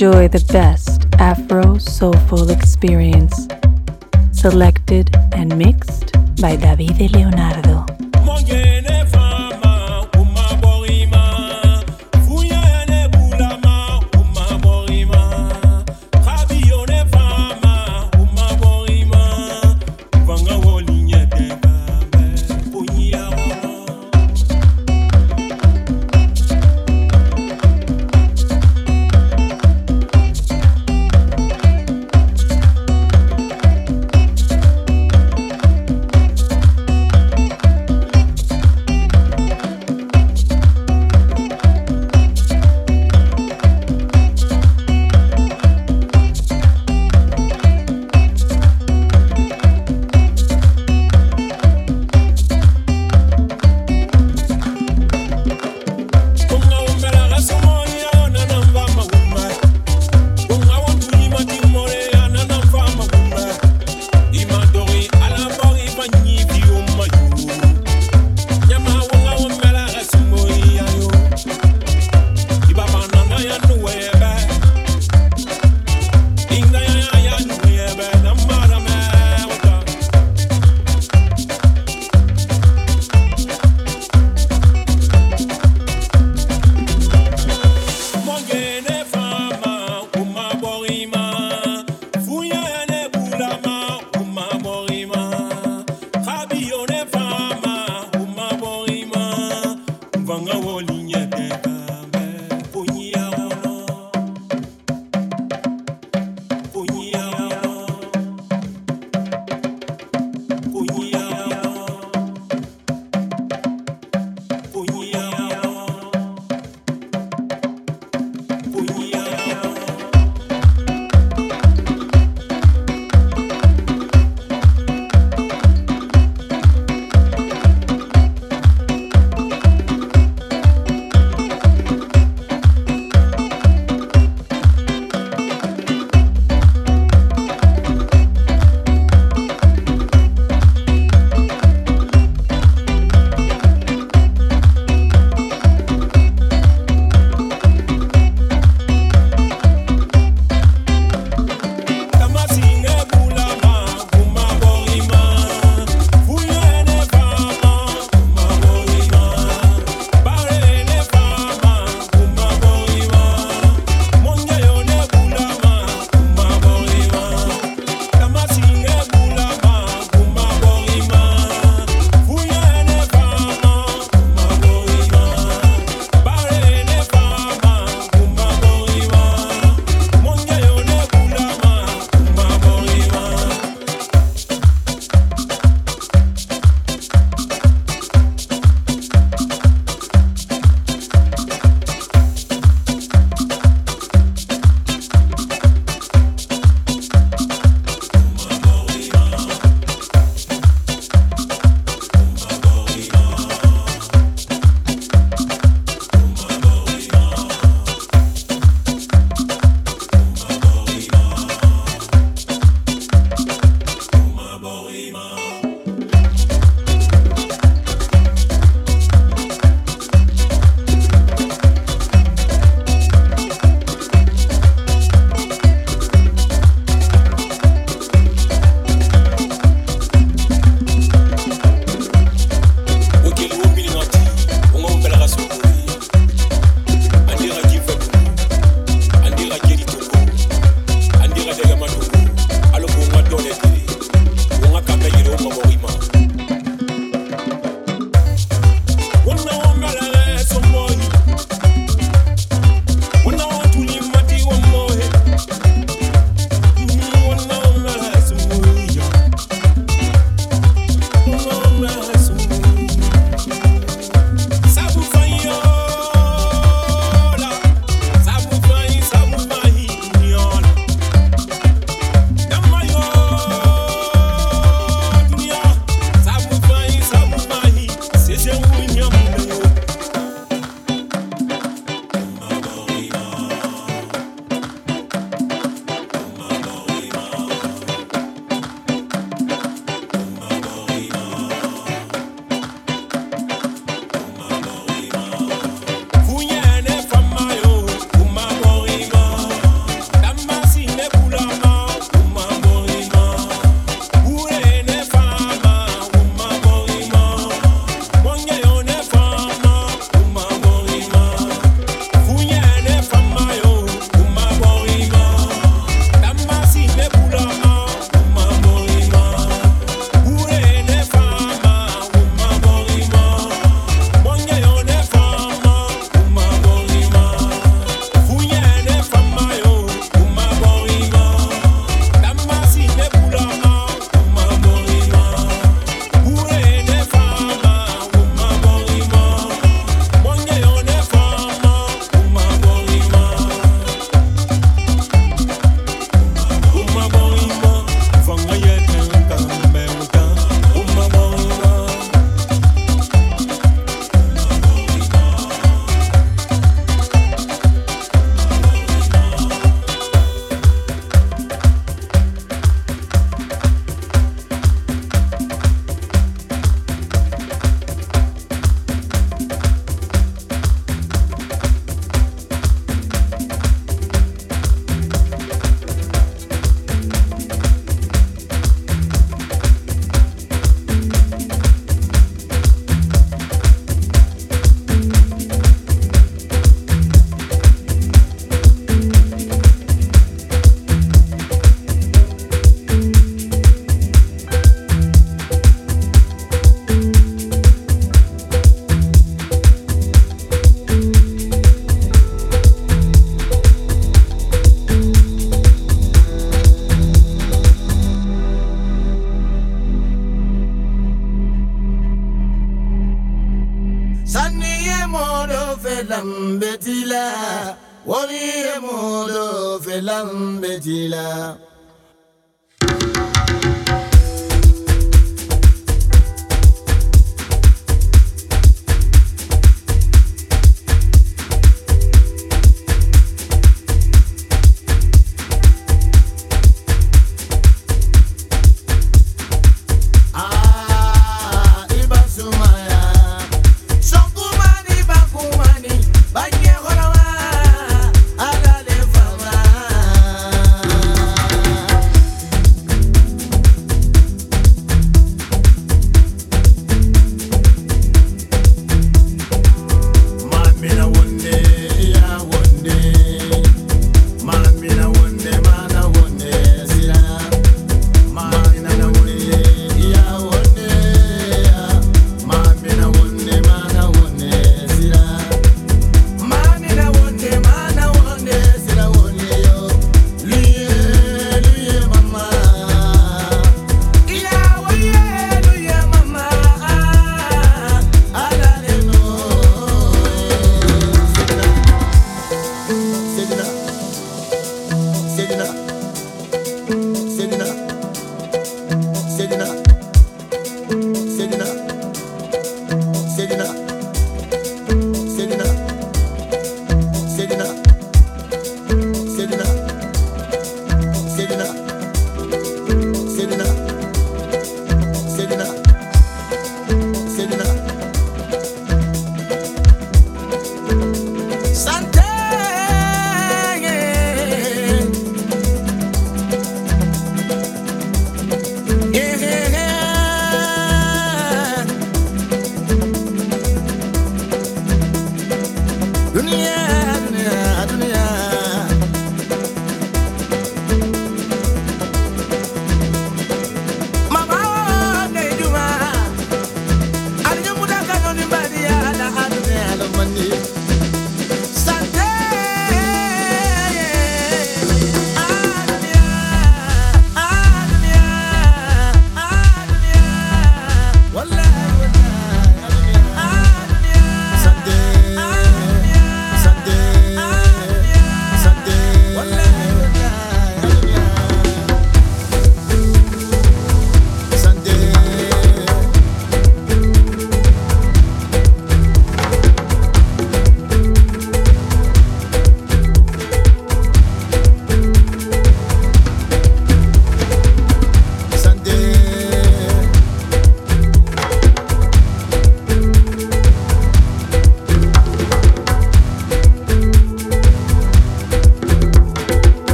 Enjoy the best Afro soulful experience. Selected and mixed by Davide Leonardo.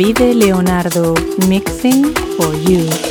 Davide Leonardo mixing for you.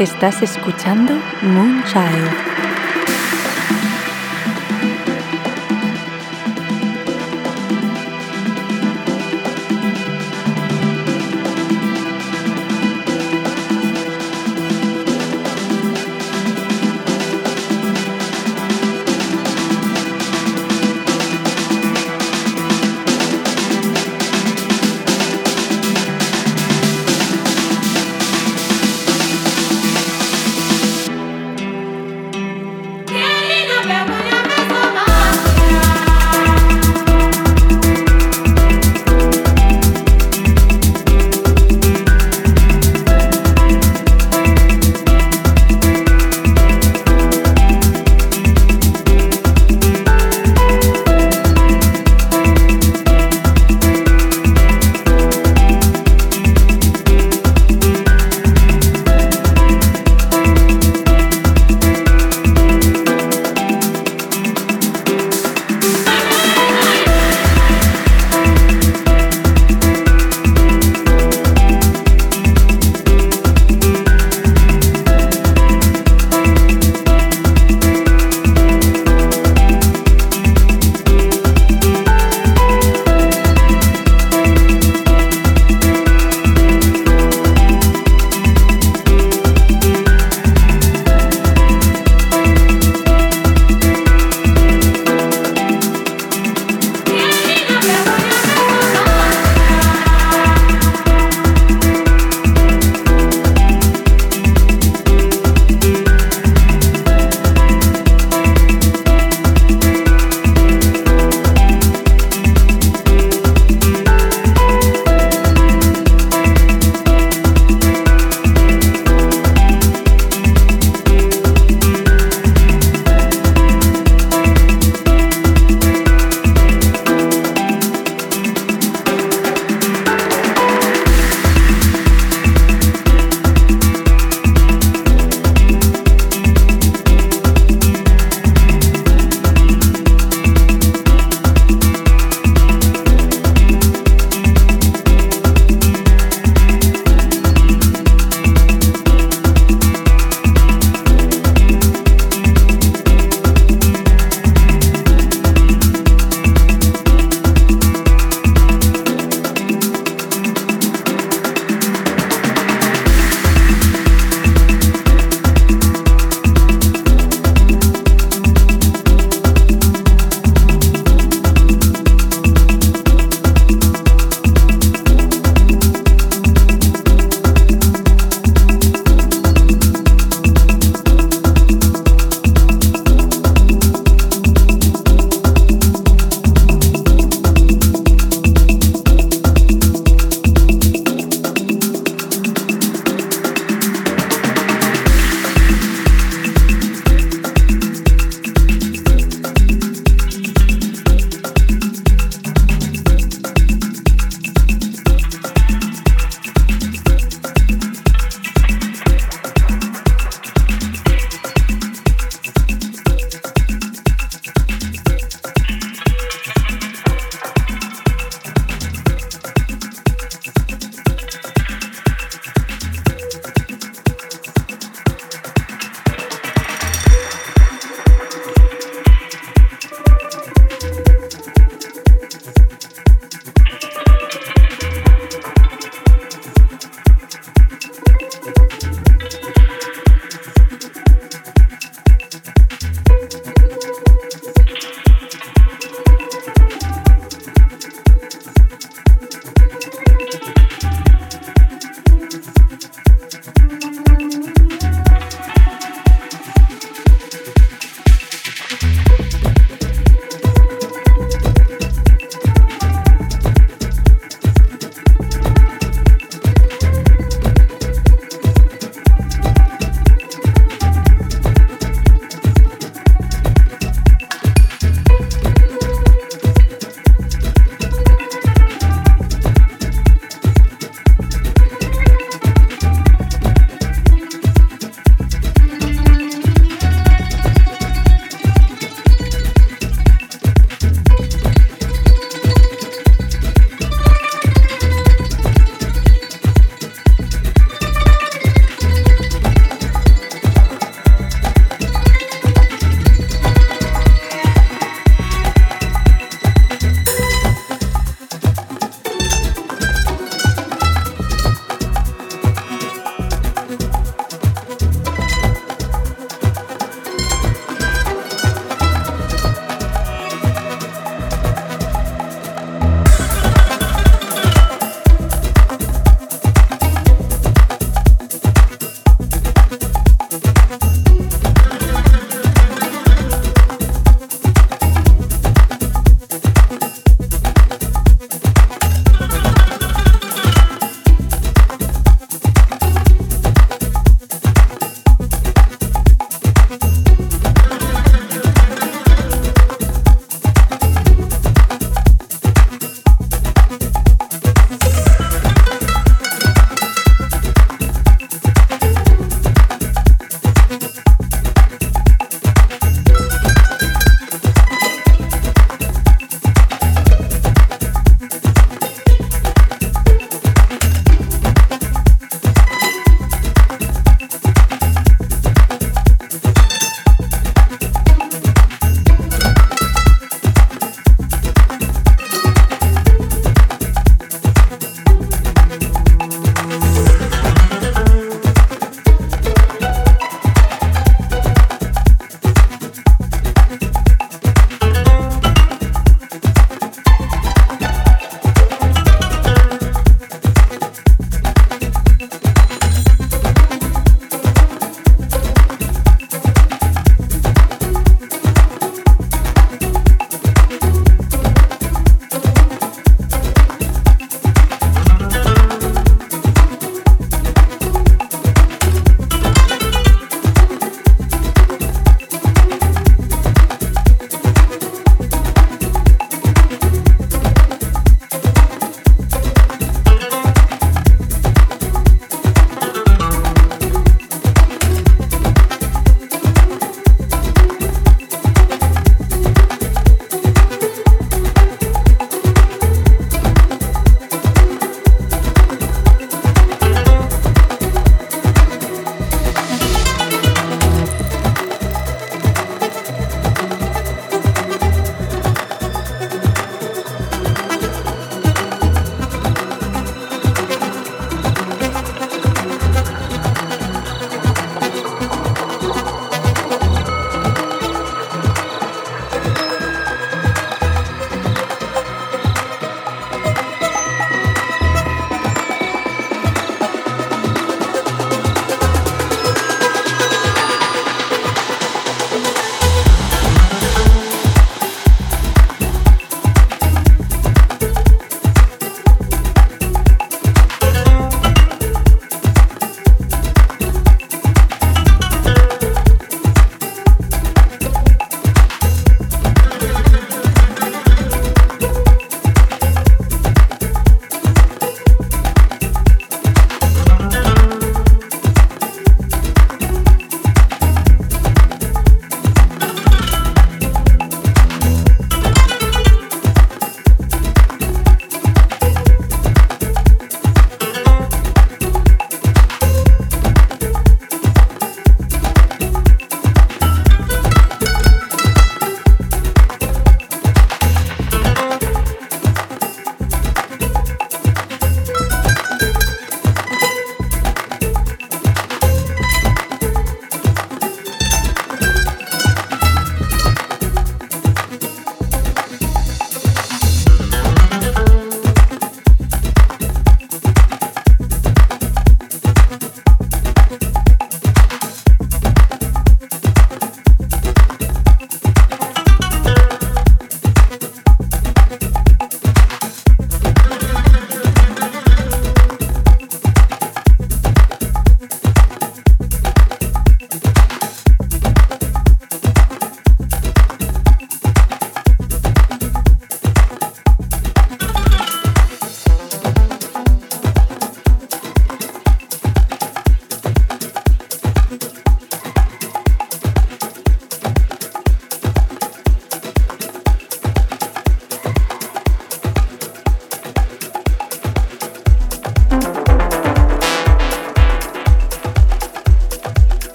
Estás escuchando Moonchild.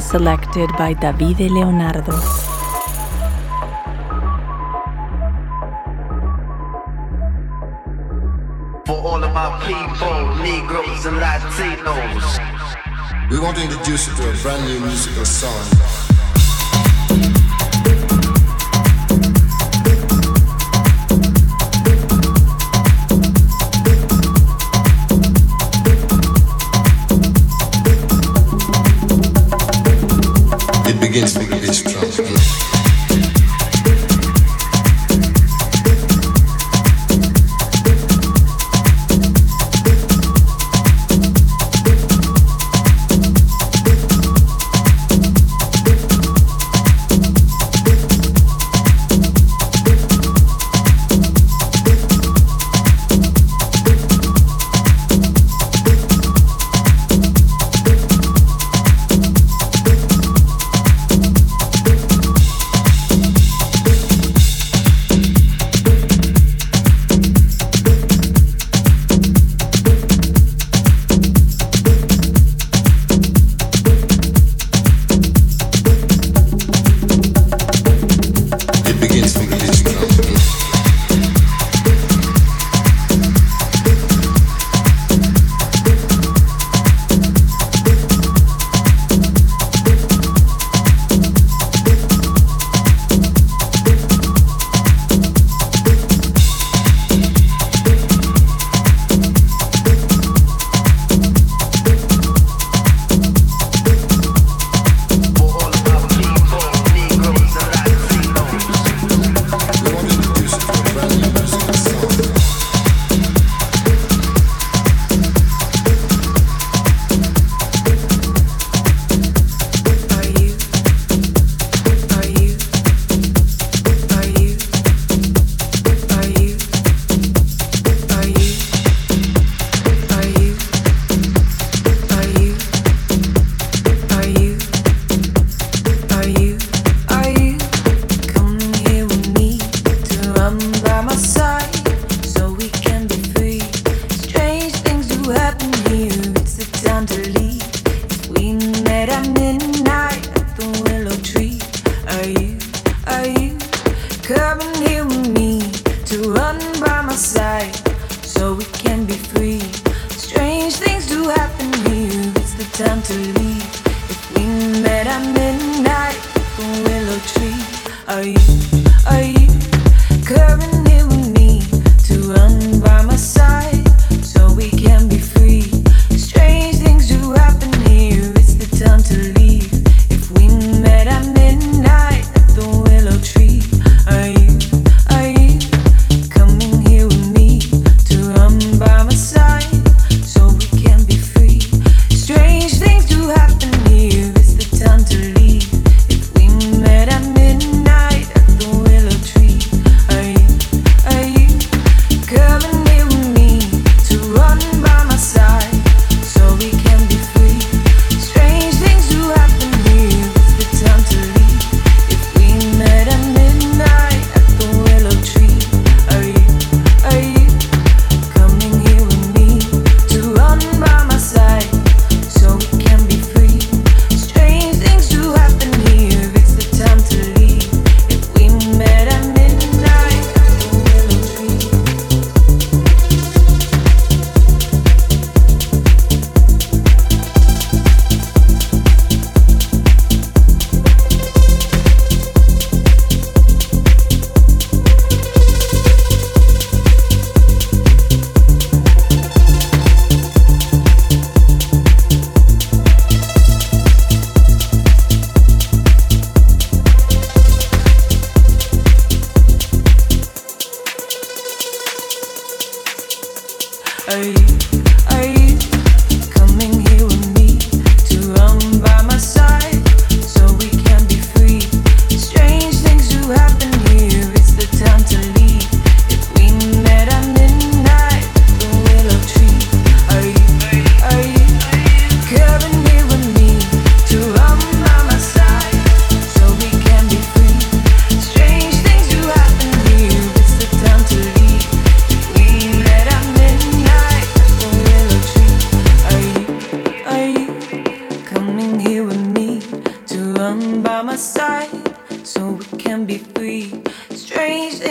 And selected by Davide Leonardo. For all of my people, Negroes and Latinos. We want to introduce you to a brand new musical song.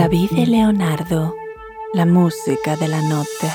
Davide Leonardo, la música de la noche.